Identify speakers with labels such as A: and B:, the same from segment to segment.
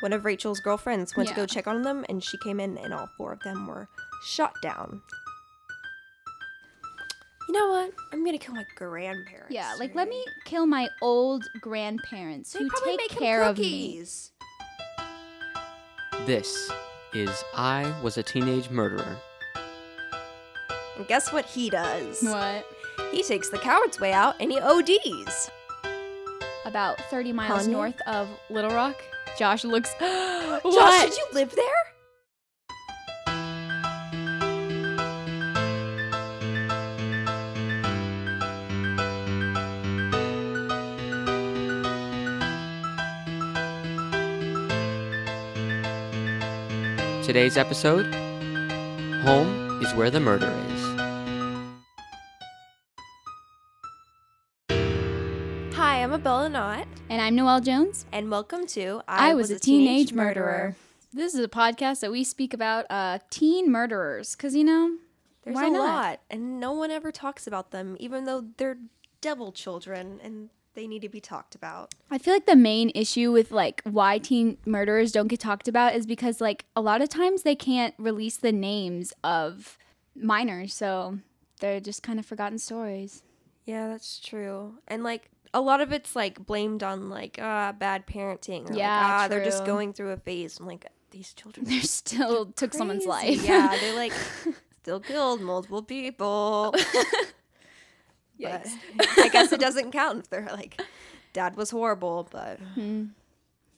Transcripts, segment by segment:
A: one of Rachel's girlfriends went to go check on them, and she came in, and all four of them were shot down. You know what? I'm gonna kill my grandparents.
B: Yeah, like let me kill my old grandparents
A: They
B: who take
A: make
B: care of me.
C: This is I Was a Teenage Murderer.
A: And guess what he does?
B: What?
A: He takes the coward's way out and he ODs.
B: About 30 miles
A: Kanye?
B: north of Little Rock. Josh looks.
A: Josh,
B: what?
A: did you live there?
C: Today's episode Home is where the murder is.
A: I'm Knott,
B: And I'm Noelle Jones.
A: and welcome to
B: I, was, a teenage, murderer. This is a podcast that we speak about uh, teen murderers. Because, you know,
A: There's
B: Why
A: a
B: not?
A: lot, and no one ever talks about them, even though they're devil children and they need to be talked about.
B: I feel like the main issue with like why teen murderers don't get talked about is because like a lot of times they can't release the names of minors, so they're just kind of forgotten stories.
A: Yeah, that's true. And like a lot of it's like blamed on like ah bad parenting. Or, like,
B: Yeah,
A: ah, they're just going through a phase. I'm like these children
B: they're still took someone's life.
A: yeah, they're like still killed multiple people. But I guess it doesn't count if they're like, dad was horrible. But
B: you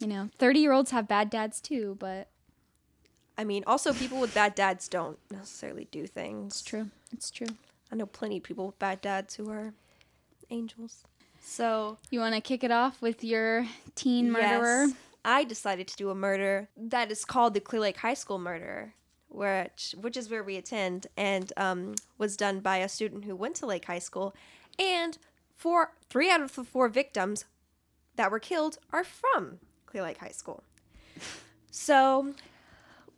B: know, 30 year olds have bad dads too, but
A: I mean, also people with bad dads don't necessarily do things.
B: it's true. It's true.
A: I know plenty of people with bad dads who are angels. So
B: You want to kick it off with your teen murderer?
A: Yes, I decided to do a murder that is called the Clear Lake High School murder, which which is where we attend, and um, was done by a student who went to Lake High School, and four three out of the four victims that were killed are from Clear Lake High School. So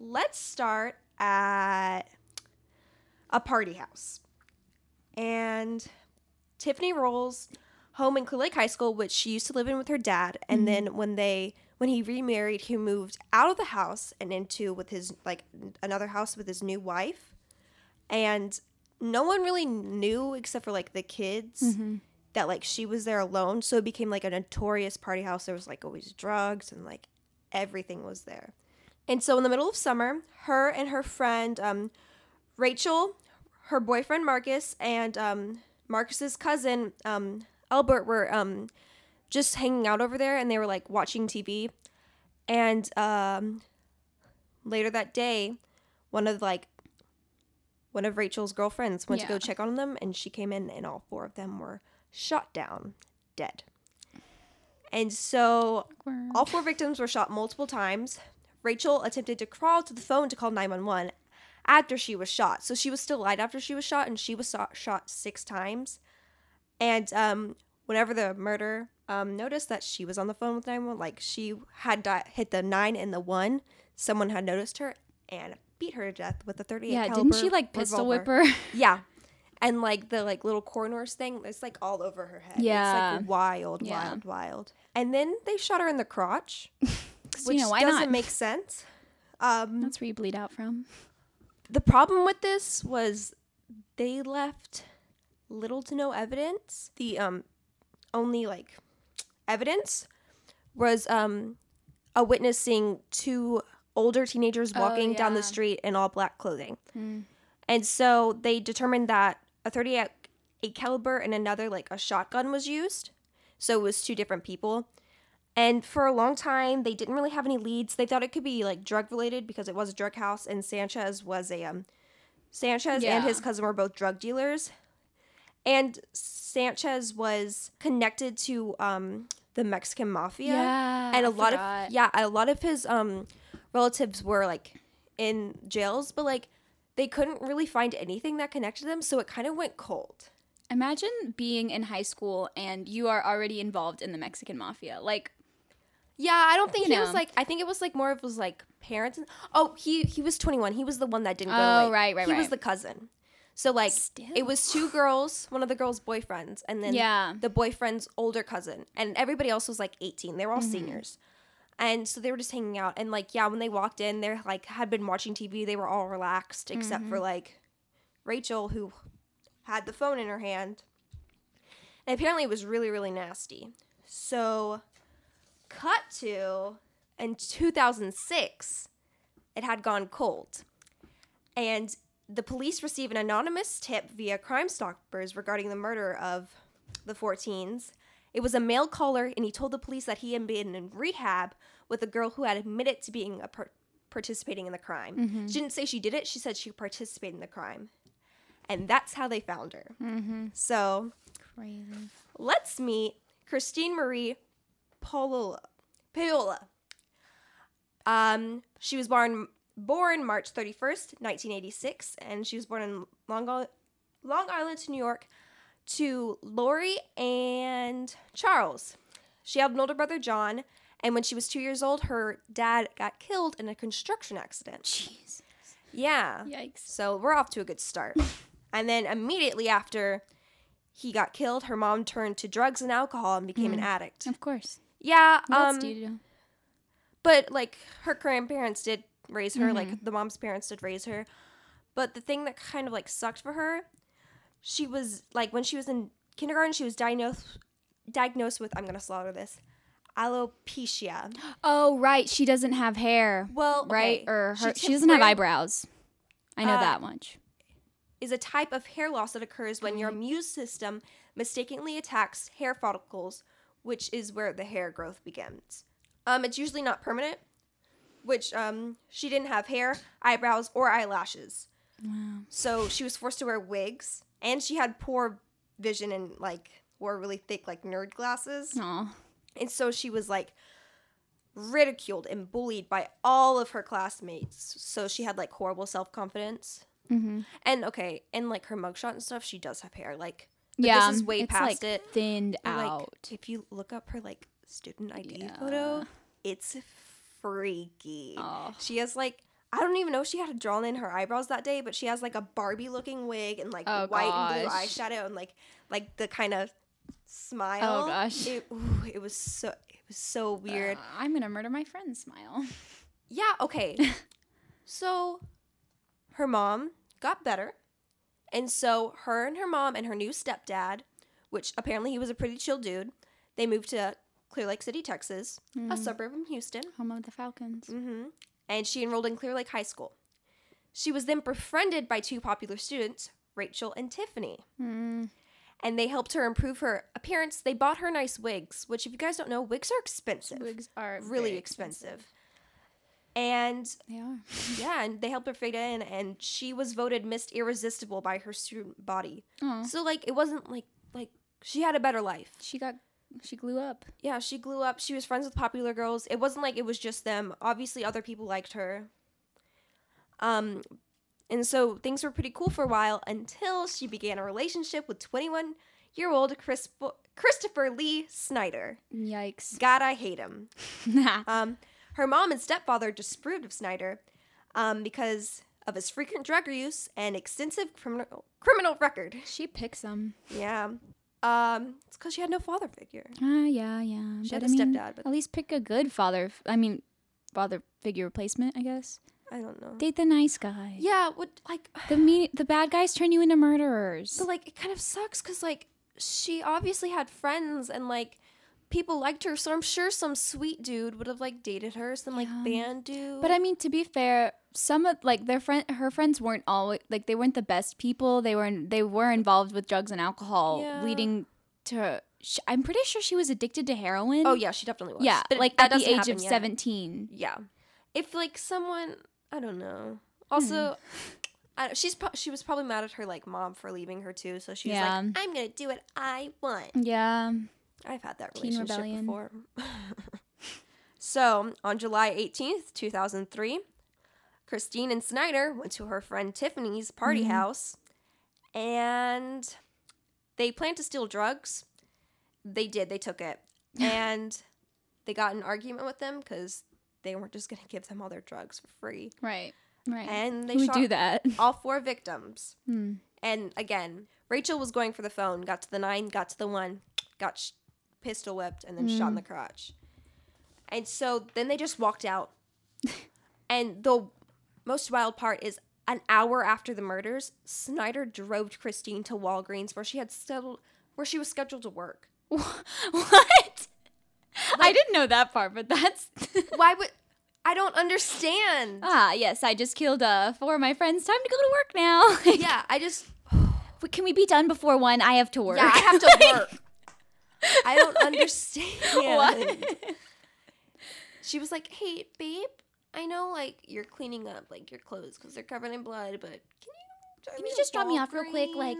A: let's start at a party house. And Tiffany Rowell's home in Clear Lake High School, which she used to live in with her dad. And then when they when he remarried, he moved out of the house and into with his like another house with his new wife. And no one really knew except for like the kids that like she was there alone. So it became like a notorious party house. There was like always drugs and like everything was there. And so in the middle of summer, her and her friend um, Rachel, her boyfriend Marcus, and um, Marcus's cousin um, Albert were um, just hanging out over there, and they were like watching TV. And um, later that day, one of like one of Rachel's girlfriends went to go check on them, and she came in, and all four of them were shot down, dead. And so all four victims were shot multiple times. Rachel attempted to crawl to the phone to call 911 after she was shot. So she was still alive after she was shot, and she was shot six times. And um, whenever the murder um, noticed that she was on the phone with 911, like she had di- hit the nine and the one, someone had noticed her and beat her to death with a 38
B: Yeah,
A: caliber
B: didn't she like pistol
A: revolver.
B: whip her?
A: Yeah. And like the like little corners thing, it's like all over her head.
B: Yeah.
A: It's like wild,
B: Yeah.
A: wild, wild. And then they shot her in the crotch which
B: you know, why
A: doesn't
B: not?
A: make sense. Um,
B: That's where you bleed out from.
A: the problem with this was they left little to no evidence. The um only like evidence was um a witness seeing two older teenagers
B: Oh,
A: walking down the street in all black clothing.
B: Mm.
A: And so they determined that a 38 caliber and another like a shotgun was used. So it was two different people. And for a long time, they didn't really have any leads. They thought it could be like drug related because it was a drug house, and Sanchez was a um, Sanchez and his cousin were both drug dealers, and Sanchez was connected to um, the Mexican mafia
B: Yeah,
A: and
B: I
A: a lot
B: forgot.
A: of yeah, a lot of his um relatives were like in jails, but like they couldn't really find anything that connected them, so it kind of went cold.
B: Imagine being in high school and you are already involved in the Mexican mafia. Like,
A: Yeah, I don't think he was like. I think it was like more of was like parents. And, oh, he he was twenty one. He was the one that didn't go.
B: Oh,
A: like,
B: right, right,
A: He was the cousin. So like
B: Still.
A: it was two girls, one of the girls' boyfriends, and then
B: Yeah.
A: the boyfriend's older cousin, and everybody else was like eighteen. They were all
B: Mm-hmm.
A: seniors. And so they were just hanging out. And like, yeah, when they walked in, they like had been watching TV. They were all relaxed except for like Rachel, who had the phone in her hand. And apparently it was really, really nasty. So, cut to in 2006, it had gone cold. And the police receive an anonymous tip via Crime Stoppers regarding the murder of the 14s. It was a male caller, and he told the police that he had been in rehab with a girl who had admitted to being a par- participating in the crime. She didn't say she did it; she said she participated in the crime, and that's how they found her. So
B: Crazy.
A: let's meet Christine Marie Paola. Paola. Um, she was born born March 31st, 1986, and she was born in Long, Isle- Long Island, New York, to Lori and Charles. She had an older brother, John, and when she was two years old, her dad got killed in a construction accident.
B: Jeez.
A: Yeah.
B: Yikes.
A: So we're off to a good start. and then immediately after he got killed, her mom turned to drugs and alcohol and became an addict.
B: Of course.
A: Yeah,
B: What
A: um,
B: do you do?
A: but like her grandparents did raise her, like the mom's parents did raise her. But the thing that kind of like sucked for her, she was like when she was in kindergarten, she was diagnosed diagnosed with I'm gonna slaughter this alopecia.
B: Oh, right. She doesn't have hair.
A: Well,
B: right?
A: okay,
B: Or her,
A: she
B: she doesn't have eyebrows. I know
A: Uh,
B: that much.
A: is a type of hair loss that occurs when your immune system mistakenly attacks hair follicles, which is where the hair growth begins. Um, it's usually not permanent, which um, she didn't have hair, eyebrows, or eyelashes.
B: Wow.
A: So she was forced to wear wigs, and she had poor vision and like wore really thick like nerd glasses.
B: Aw.
A: And so she was like ridiculed and bullied by all of her classmates. So she had like horrible self confidence.
B: Mm-hmm.
A: And okay, and like her mugshot and stuff, she does have hair. Like, but
B: Yeah.
A: this is way
B: it's
A: past
B: like
A: it.
B: thinned
A: like,
B: out.
A: if you look up her like student ID
B: Yeah.
A: photo, it's freaky.
B: Oh.
A: She has like I don't even know if she had drawn in her eyebrows that day, but she has like a Barbie looking wig and like
B: Oh,
A: white and blue eyeshadow and like like the kind of smile.
B: Oh, gosh.
A: It, ooh, it was so it was so weird.
B: Uh, I'm gonna murder my friend's smile.
A: Yeah, okay. so her mom got better. And so her and her mom and her new stepdad, which apparently he was a pretty chill dude, they moved to Clear Lake City, Texas, a suburb of Houston.
B: Home of the Falcons.
A: hmm And she enrolled in Clear Lake High School. She was then befriended by two popular students, Rachel and Tiffany.
B: Mm.
A: And they helped her improve her appearance. They bought her nice wigs, which, if you guys don't know, wigs are expensive.
B: Wigs are
A: really
B: very
A: expensive. And
B: They are.
A: yeah, and they helped her fit in, and she was voted Miss Irresistible by her student body.
B: Oh,
A: So like, it wasn't like like she had a better life.
B: she got. She glue up.
A: Yeah, she grew up. She was friends with popular girls. It wasn't like it was just them. Obviously, other people liked her. Um, and so things were pretty cool for a while until she began a relationship with 21 year old Chris- Christopher Lee Snyder.
B: Yikes.
A: God, I hate him. Um, her mom and stepfather disapproved of Snyder um, because of his frequent drug use and extensive criminal criminal record.
B: she picks him.
A: Yeah. Um, it's because she had no father figure.
B: Ah, yeah, yeah.
A: She
B: but
A: had
B: I
A: a
B: mean,
A: stepdad, but-
B: at least pick a good father. f- I mean, father figure replacement. I guess
A: I don't know.
B: date the nice guy.
A: Yeah, what like
B: The mean, the bad guys turn you into murderers.
A: but like it kind of sucks because like she obviously had friends and like people liked her, so I'm sure some sweet dude would have like dated her, some like
B: Yeah.
A: band dude.
B: But I mean, to be fair, some of like their friend, her friends weren't always like they weren't the best people. They were they were involved with drugs and alcohol,
A: Yeah.
B: leading to. sh- I'm pretty sure she was addicted to heroin.
A: oh yeah, she definitely was.
B: yeah,
A: But
B: like at the age of
A: yet.
B: seventeen.
A: Yeah, if like someone I don't know. Hmm. Also. I she's pro- she was probably mad at her like mom for leaving her too, so she's
B: Yeah.
A: like, "I'm gonna do what I want."
B: Yeah,
A: I've had that
B: Teen
A: relationship
B: rebellion.
A: before. so, on July 18th, 2003, Christine and Snyder went to her friend Tiffany's party
B: Mm-hmm.
A: house and they planned to steal drugs. They did, they took it. And they got an argument with them because they weren't just going to give them all their drugs for free.
B: right, right.
A: And they shot
B: do that?
A: all four victims.
B: Hmm.
A: And again, Rachel was going for the phone, got to the nine, got to the one, got sh- pistol whipped, and then shot in the crotch. And so then they just walked out. and the most wild part is an hour after the murders, Snyder drove Christine to Walgreens where she had settled where she was scheduled to work.
B: what? I didn't know that part, but that's
A: Why would I don't understand.
B: ah yes. I just killed uh four of my friends. Time to go to work now.
A: yeah, I just
B: Can we be done before one? I have to work.
A: Yeah, I have to work. I don't understand.
B: What?
A: She was like, "Hey, babe, I know like you're cleaning up like your clothes because they're covered in blood, but can you
B: Can you just drop me off real quick, like-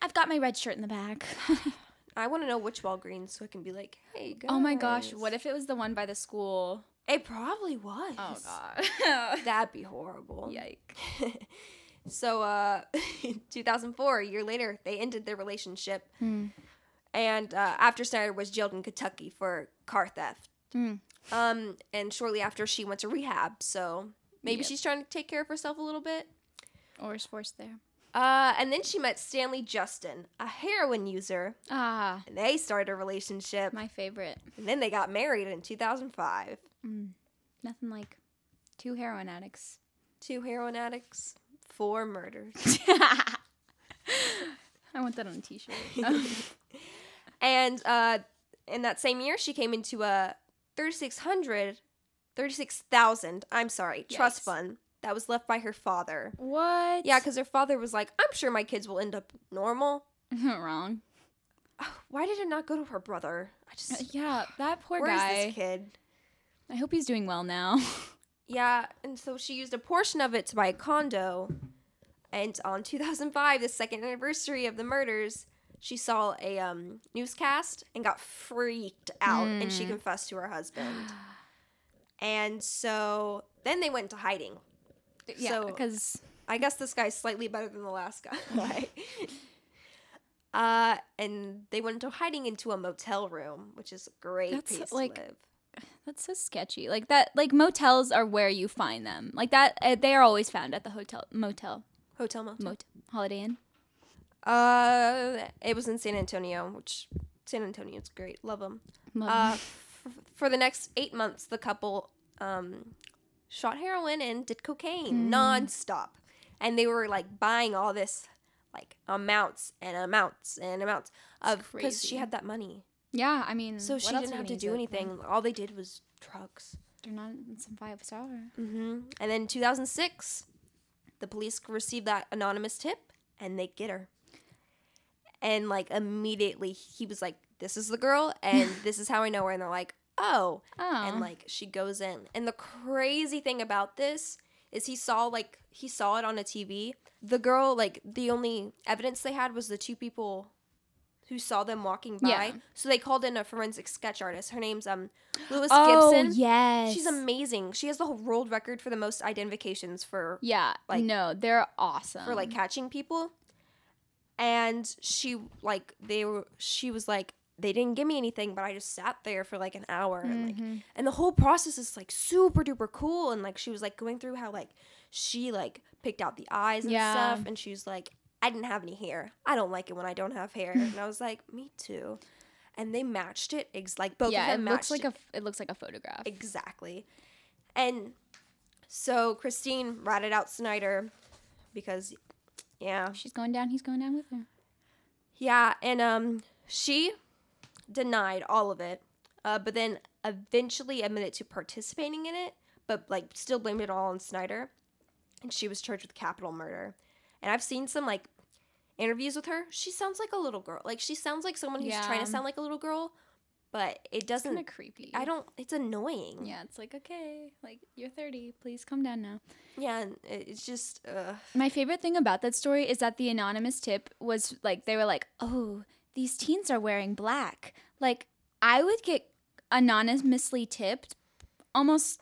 B: I've got my red shirt in the back.
A: I want to know which Walgreens so I can be like, "Hey, guys."
B: oh my gosh, what if it was the one by the school?
A: it probably was?
B: Oh god.
A: that'd be horrible.
B: Yike.
A: so, uh, 2004, a year later, they ended their relationship,
B: Hmm.
A: And uh, after Snyder was jailed in Kentucky for car theft.
B: Hmm.
A: Um, and shortly after, she went to rehab. So maybe
B: Yep.
A: she's trying to take care of herself a little bit.
B: Or is forced there.
A: Uh, and then she met Stanley Justin, a heroin user,
B: Ah,
A: and they started a relationship.
B: my favorite.
A: And then they got married in 2005.
B: Nothing like two heroin addicts.
A: Two heroin addicts, four murders.
B: I want that on a t-shirt.
A: and uh, in that same year, she came into a 3,600, 36,000, I'm sorry, trust fund that was left by her father.
B: what?
A: Yeah, because her father was like, I'm sure my kids will end up normal.
B: wrong.
A: Why did it not go to her brother? I
B: Uh,
A: just,
B: Yeah, that poor
A: where's
B: guy.
A: this kid?
B: I hope he's doing well now.
A: Yeah, and so she used a portion of it to buy a condo. And on 2005, the second anniversary of the murders, she saw a um, newscast and got freaked out, and she confessed to her husband. And so then they went into hiding.
B: yeah,
A: So-
B: because
A: I guess this guy's slightly better than the last guy. uh, and they went into hiding into a motel room, which is a great
B: That's,
A: place
B: like,
A: to live.
B: that's so sketchy. Like that. Like motels are where you find them. Like that. Uh, they are always found at the hotel, motel,
A: Hotel motel.
B: motel, Holiday Inn.
A: Uh, it was in San Antonio, which San Antonio's great. Love them.
B: Love
A: Uh, f- for the next eight months, the couple um shot heroin and did cocaine nonstop, and they were like buying all this like amounts and amounts and amounts of because she had that money,
B: yeah, I mean,
A: so she didn't have to do anything. All they did was drugs.
B: They're not in some five star.
A: hmm And then 2006, the police received that anonymous tip and they get her. And like immediately he was like, This is the girl and this is how I know her. And they're like, Oh.
B: Oh,
A: And like she goes in. And the crazy thing about this is he saw like he saw it on a TV. The girl, like the only evidence they had was the two people who saw them walking by.
B: Yeah.
A: So they called in a forensic sketch artist. Her name's um Lois
B: oh
A: Gibson.
B: yes,
A: She's amazing. She has the whole world record for the most identifications for
B: Yeah,
A: like-
B: no, they're awesome.
A: for like catching people. And she like they were she was like they didn't give me anything, but I just sat there for like an hour and like
B: Mm-hmm.
A: and the whole process is like super duper cool and like she was like going through how like she like picked out the eyes and
B: Yeah.
A: stuff and she was like I didn't have any hair. I don't like it when I don't have hair. and I was like, me too. And they matched it ex- like both
B: yeah,
A: of
B: it
A: them
B: looks
A: matched
B: like a f- it looks like a photograph.
A: Exactly. And so Christine ratted out Snyder because yeah.
B: She's going down. He's going down with her.
A: Yeah, and um she denied all of it. Uh, but then eventually admitted to participating in it, but like still blamed it all on Snyder. And she was charged with capital murder. And I've seen some like interviews with her. She sounds like a little girl. Like she sounds like someone who's trying to sound like a little girl, but it doesn't
B: of creepy.
A: I don't it's annoying.
B: Yeah, it's like okay, like you're 30. Please come down now.
A: Yeah, it's just uh
B: My favorite thing about that story is that the anonymous tip was like they were like, "Oh, these teens are wearing black." Like I would get anonymously tipped almost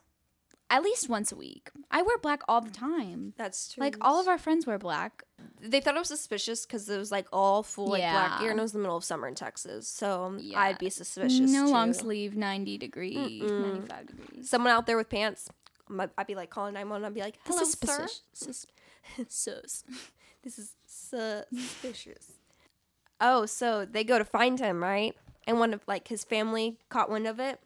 B: at least once a week. I wear black all the time.
A: That's true.
B: Like all of our friends wear black.
A: they thought it was suspicious because it was like all full like black gear and it was the middle of summer in Texas. So um,
B: Yeah.
A: I'd be suspicious.
B: no
A: too.
B: long sleeve, 90 degree,
A: Mm-mm.
B: 95 degrees.
A: Someone out there with pants, I'm- I'd be like calling 911. I'd be like, "Hello,
B: This is
A: sir.
B: suspicious. Sus- sus.
A: This is suspicious." oh, so they go to find him, right? And one of like his family caught wind of it,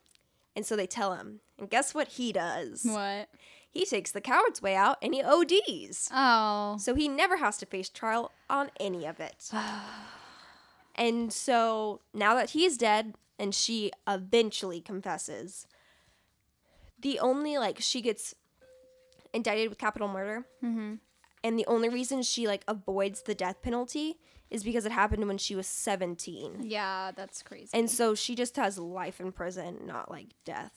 A: And so they tell him. And guess what he does?
B: What?
A: He takes the coward's way out and he ODs.
B: Oh.
A: So he never has to face trial on any of it. and so now that he's dead and she eventually confesses, the only like she gets indicted with capital murder.
B: Mm-hmm.
A: And the only reason she like avoids the death penalty is because it happened when she was 17.
B: Yeah, that's crazy.
A: And so she just has life in prison, not like death.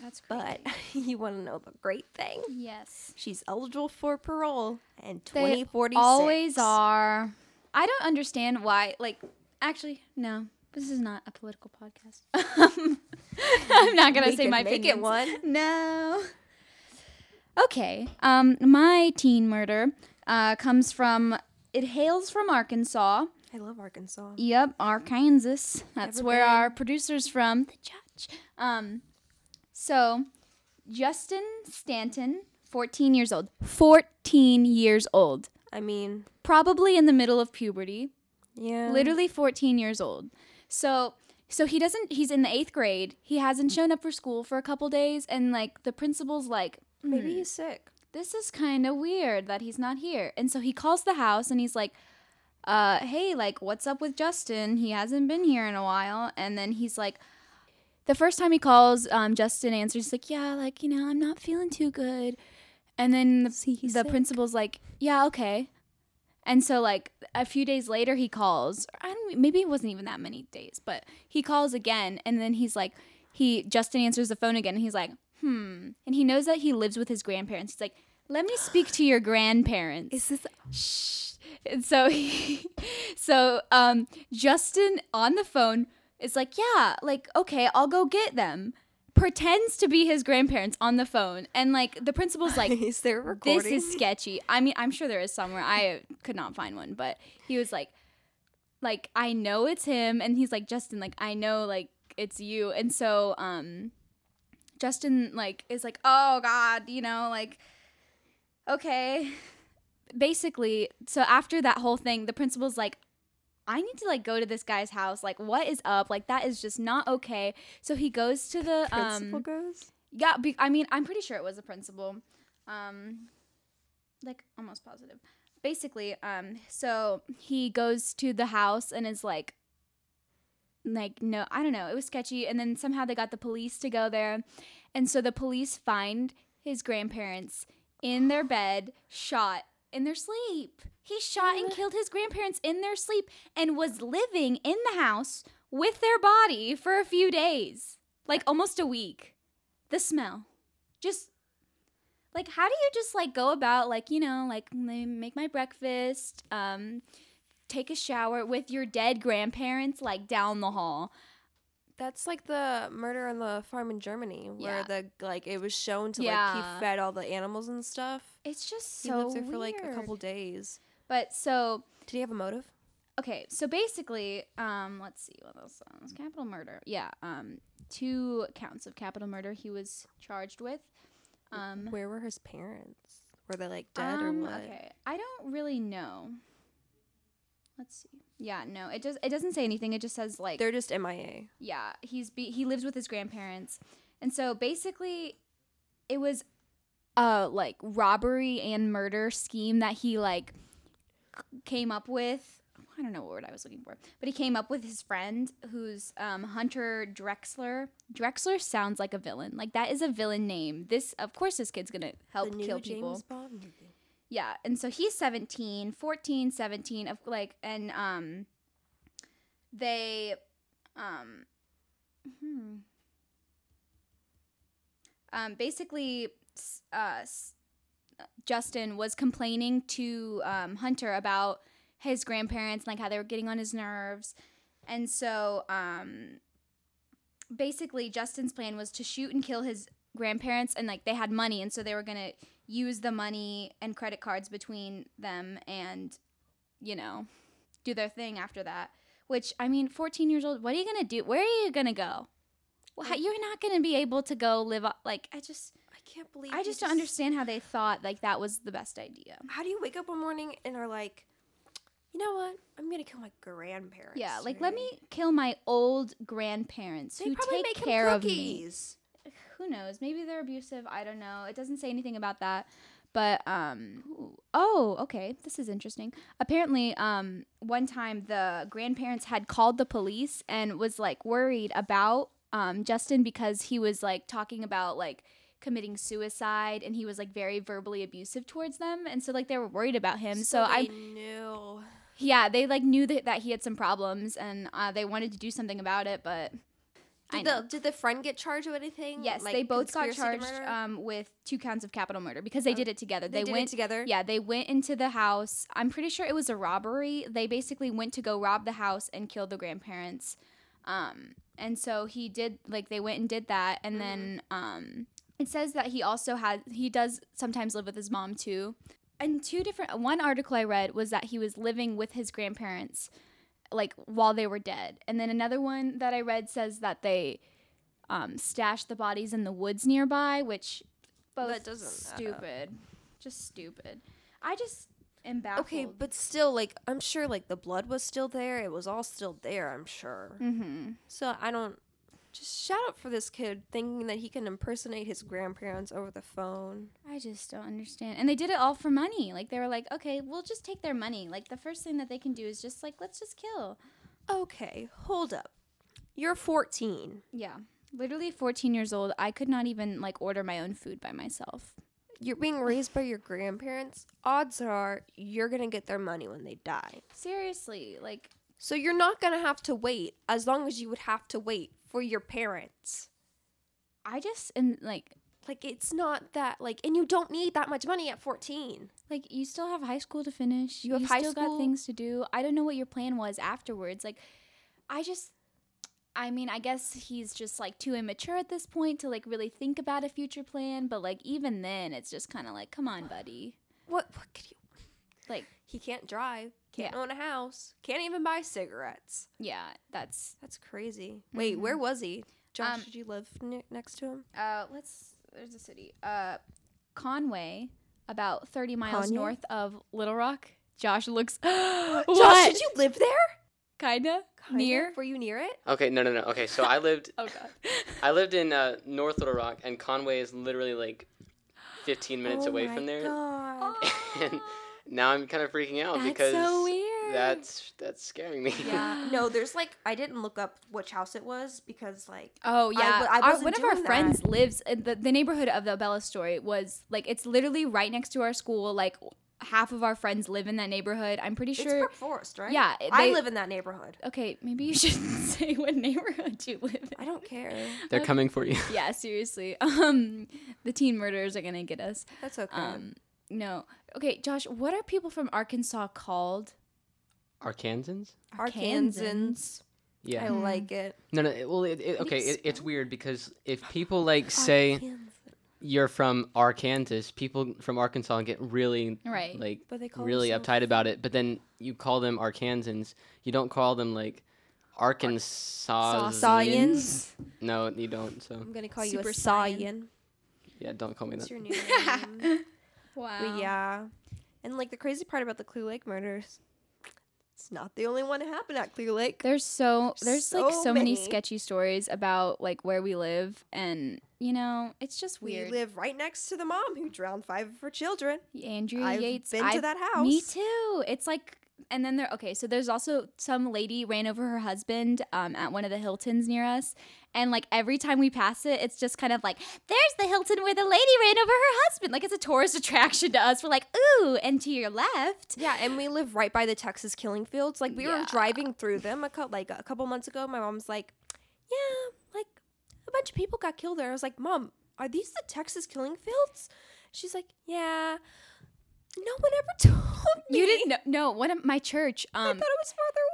B: that's crazy.
A: But you want to know the great thing?
B: yes,
A: She's eligible for parole in
B: they always are. I don't understand why. Like, actually, no. This is not a political podcast. I'm not gonna
A: We
B: say my
A: make it one.
B: No. Okay. Um, my teen murder uh, comes from. It hails from Arkansas.
A: I love Arkansas.
B: Yep, Arkansas. That's
A: Never
B: where
A: been.
B: our producer's from. The judge. Um, so Justin Staton, 14 years old. 14 years old.
A: I mean,
B: Probably in the middle of puberty.
A: yeah.
B: Literally 14 years old. So so he doesn't he's in the 8th grade. He hasn't shown up for school for a couple days and like the principal's like
A: Maybe
B: "Hmm,
A: he's sick.
B: this is kind of weird that he's not here. And so he calls the house and he's like, uh, hey, like, what's up with Justin? He hasn't been here in a while. And then he's like, the first time he calls, um, Justin answers, he's like, yeah, like, you know, I'm not feeling too good. And then the, the
A: sick.
B: principal's like, yeah, okay. And so, like, a few days later, he calls. I don't, maybe it wasn't even that many days, but he calls again. And then he's like, he, Justin answers the phone again. And he's like, hmm. And he knows that he lives with his grandparents. He's like, let me speak to your grandparents.
A: Is this
B: Shh. And so he, so um, Justin on the phone is like, yeah, like okay, I'll go get them. Pretends to be his grandparents on the phone, and like the principal's like,
A: is there recording?
B: this is sketchy. I mean, I'm sure there is somewhere. I could not find one, but he was like, like I know it's him, and he's like Justin, like I know like it's you, and so um, Justin like is like, oh God, you know, like okay. Basically, so after that whole thing, the principal's like, I need to like go to this guy's house. Like, what is up? Like, that is just not okay. So he goes to the
A: principal
B: um,
A: goes.
B: yeah, be- I mean, I'm pretty sure it was a principal. Um, like almost positive. Basically, um, so he goes to the house and is like, like no, I don't know. It was sketchy, and then somehow they got the police to go there, and so the police find his grandparents in their bed, shot in their sleep. He shot and killed his grandparents in their sleep and was living in the house with their body for a few days, like almost a week the smell just like how do you just like go about like you know like make my breakfast um take a shower with your dead grandparents like down the hall
A: That's like the murder on the farm in Germany, where
B: Yeah.
A: the like it was shown to like he fed all the animals and stuff.
B: it's just so He
A: lived there for like a couple days.
B: but so
A: Did he have a motive?
B: okay so basically um let's see what else was capital murder yeah um two counts of capital murder he was charged with um
A: Where were his parents? Were they like dead or
B: Um,
A: what?
B: Okay, I don't really know. Let's see. Yeah, no, it just It doesn't say anything. It just says like,
A: They're just MIA.
B: yeah, he's be- he lives with his grandparents, and so basically, it was a like robbery and murder scheme that he like c- came up with. I don't know what word I was looking for, but he came up with his friend, who's um, Hunter Drexler. Drexler sounds like a villain. Like that is a villain name. This, of course, this kid's gonna help
A: the new
B: kill
A: James
B: people.
A: Bond movie.
B: Yeah, and so he's 17, 14, 17 of like and um they um hmm. um basically uh Justin was complaining to um Hunter about his grandparents like how they were getting on his nerves. And so um basically Justin's plan was to shoot and kill his grandparents and like they had money and so they were going to use the money and credit cards between them and you know do their thing after that which i mean 14 years old what are you gonna do where are you gonna go well, how, you're not gonna be able to go live like i just
A: I can't believe.
B: i just don't understand how they thought like that was the best idea
A: How do you wake up one morning and are like, you know what? I'm gonna kill my grandparents.
B: Yeah, like let me kill my old grandparents
A: They
B: who
A: probably
B: take care of me. Who knows? Maybe they're abusive. I don't know. It doesn't say anything about that. But um oh, okay. This is interesting. Apparently, um one time the grandparents had called the police and was like worried about um Justin because he was like talking about like committing suicide and he was like very verbally abusive towards them and so like they were worried about him. So, I
A: knew.
B: yeah, they like knew that, that he had some problems and uh, they wanted to do something about it, but
A: Did the, did the friend get charged with anything?
B: Yes,
A: Like
B: they both got charged um, with two counts of capital murder because they did it together.
A: they
B: They,
A: did it
B: went
A: together?
B: Yeah, they went into the house. I'm pretty sure it was a robbery. They basically went to go rob the house and kill the grandparents. Um, and so he did like they went and did that, and
A: Mm-hmm.
B: then um, it says that he also had he does sometimes live with his mom too. And two different one article I read was that he was living with his grandparents like while they were dead. And then another one that I read says that they um, stashed the bodies in the woods nearby, which both
A: That doesn't
B: stupid, just stupid. I just am baffled.
A: Okay, but still, like I'm sure, like the blood was still there. It was all still there. I'm sure.
B: mm-hmm.
A: So I don't. Just shout out for this kid thinking that he can impersonate his grandparents over the phone.
B: I just don't understand. And they did it all for money. Like they were like, okay, we'll just take their money. Like the first thing that they can do is just like let's just kill.
A: Okay, hold up. You're 14.
B: Yeah. Literally 14 years old. I could not even like order my own food by myself.
A: You're being raised by your grandparents. Odds are you're gonna get their money when they die.
B: Seriously, like
A: So you're not gonna have to wait as long as you would have to wait for your parents.
B: I just am like
A: Like it's not that like, and you don't need that much money at 14.
B: like you still have high school to finish.
A: You have high
B: still
A: school?
B: got things to do. I don't know what your plan was afterwards. Like I just I mean, I guess he's just like too immature at this point to like really think about a future plan, but like even then it's just kind of like, come on, buddy.
A: What? What could you?
B: Like
A: He can't drive. Can't
B: Yeah.
A: own a house. Can't even buy cigarettes.
B: yeah, that's
A: That's crazy. Wait, where was he? Josh,
B: Um,
A: did you live ne- next to him?
B: uh let's there's a city. Uh Conway, about 30 miles
A: Kanye?
B: north of Little Rock. Josh looks What?
A: Josh, did you live there?
B: Kinda,
A: Kinda?
B: near.
A: Were you near it?
C: Okay, no, no, no. Okay, so I lived,
B: Oh god.
C: I lived in uh, North Little Rock, and Conway is literally like 15 minutes
A: Oh
C: away
A: my
C: from there.
A: God.
C: and now I'm kind of freaking out
B: That's
C: because
B: so weird.
C: that's that's scaring me.
A: Yeah. No, there's like I didn't look up which house it was because like
B: Oh
A: I
B: yeah,
A: w- I
B: Our-
A: wasn't
B: one of our
A: doing
B: friends lives in the the neighborhood of the Bella story was like it's literally right next to our school. Like half of our friends live in that neighborhood. I'm pretty
A: it's
B: sure.
A: Brook Forest, right?
B: Yeah,
A: I live in that neighborhood.
B: okay, maybe you should say what neighborhood you live in.
A: I don't care.
C: They're coming for you.
B: Yeah, seriously. Um, the teen murderers are gonna get us.
A: That's okay.
B: Um, no. Okay, Josh, what are people from Arkansas called?
C: Arkansans?
A: Arkansans.
C: Yeah.
A: I mm-hmm. like it.
C: No, no. It, well, it, it, okay. It, it's weird because if people like say
A: Arkansans.
C: you're from Arkansas, people from Arkansas get really
B: Right.
C: like
A: But they call
C: really uptight about it. But then you call them Arkansans. You don't call them like Arkansas.
A: Science.
C: No, you don't. So
A: I'm gonna call you
B: Super
A: a
B: Saiyan.
A: Saiyan.
C: yeah, don't call me
A: What's
C: that.
A: your new name?
B: Wow.
A: Yeah. And like the crazy part about the Clear Lake murders, it's not the only one to happen at Clear Lake.
B: There's so there's like
A: So
B: so many
A: many.
B: sketchy stories about like where we live and you know, it's just
A: We live right next to the mom who drowned five of her children.
B: Andrea
A: I've
B: Yates.
A: been to
B: I've-
A: that house.
B: Me too. It's like, and then there. Okay, so there's also some lady ran over her husband um, at one of the Hiltons near us, and like every time we pass it, it's just kind of like, there's the Hilton where the lady ran over her husband. Like it's a tourist attraction to us. We're like, ooh, and to your left.
A: Yeah, and we live right by the Texas killing fields. Like we were driving through them a couple like a couple months ago. My mom's like, "Yeah, like a bunch of people got killed there." I was like, "Mom, are these the Texas killing fields?" She's like, "Yeah." No one ever told me.
B: You didn't know? No, one of my church.
A: I
B: Um,
A: thought it was farther away.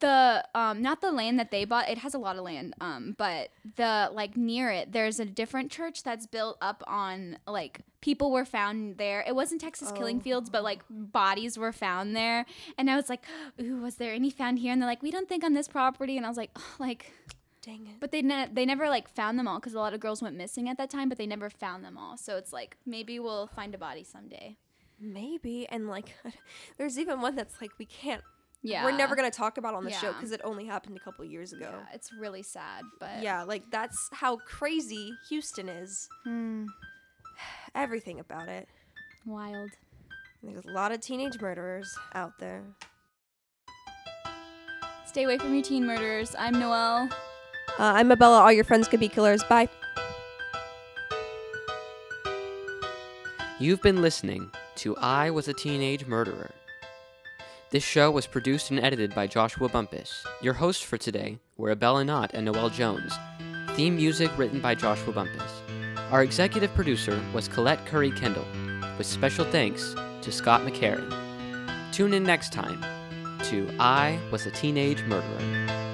B: The um not the land that they bought it has a lot of land um but the like near it there's a different church that's built up on like people were found there. It wasn't texas killing
A: Oh.
B: fields but like bodies were found there. And i was like ooh was there any found here? And they're like we don't think on this property. And i was like "Ugh," like
A: Dang it.
B: but they ne- they never like found them all because a lot of girls went missing at that time but they never found them all. So it's like maybe we'll find a body someday.
A: Maybe and like there's even one that's like we can't
B: Yeah.
A: we're never gonna talk about on the show because it only happened a couple years ago.
B: Yeah, it's really sad, but
A: Yeah, like that's how crazy Houston is.
B: Hmm,
A: Everything about it.
B: wild.
A: There's a lot of teenage murderers out there.
B: Stay away from your teen murderers. I'm Noelle.
A: Uh, I'm Abella. All your friends could be killers. Bye.
C: You've been listening to I Was a Teenage Murderer. This show was produced and edited by Joshua Bumpus. Your hosts for today were Abella Knott and Noel Jones. Theme music written by Joshua Bumpus. Our executive producer was Colette Curry Kendall, with special thanks to Scott McCarran. Tune in next time to I Was a Teenage Murderer.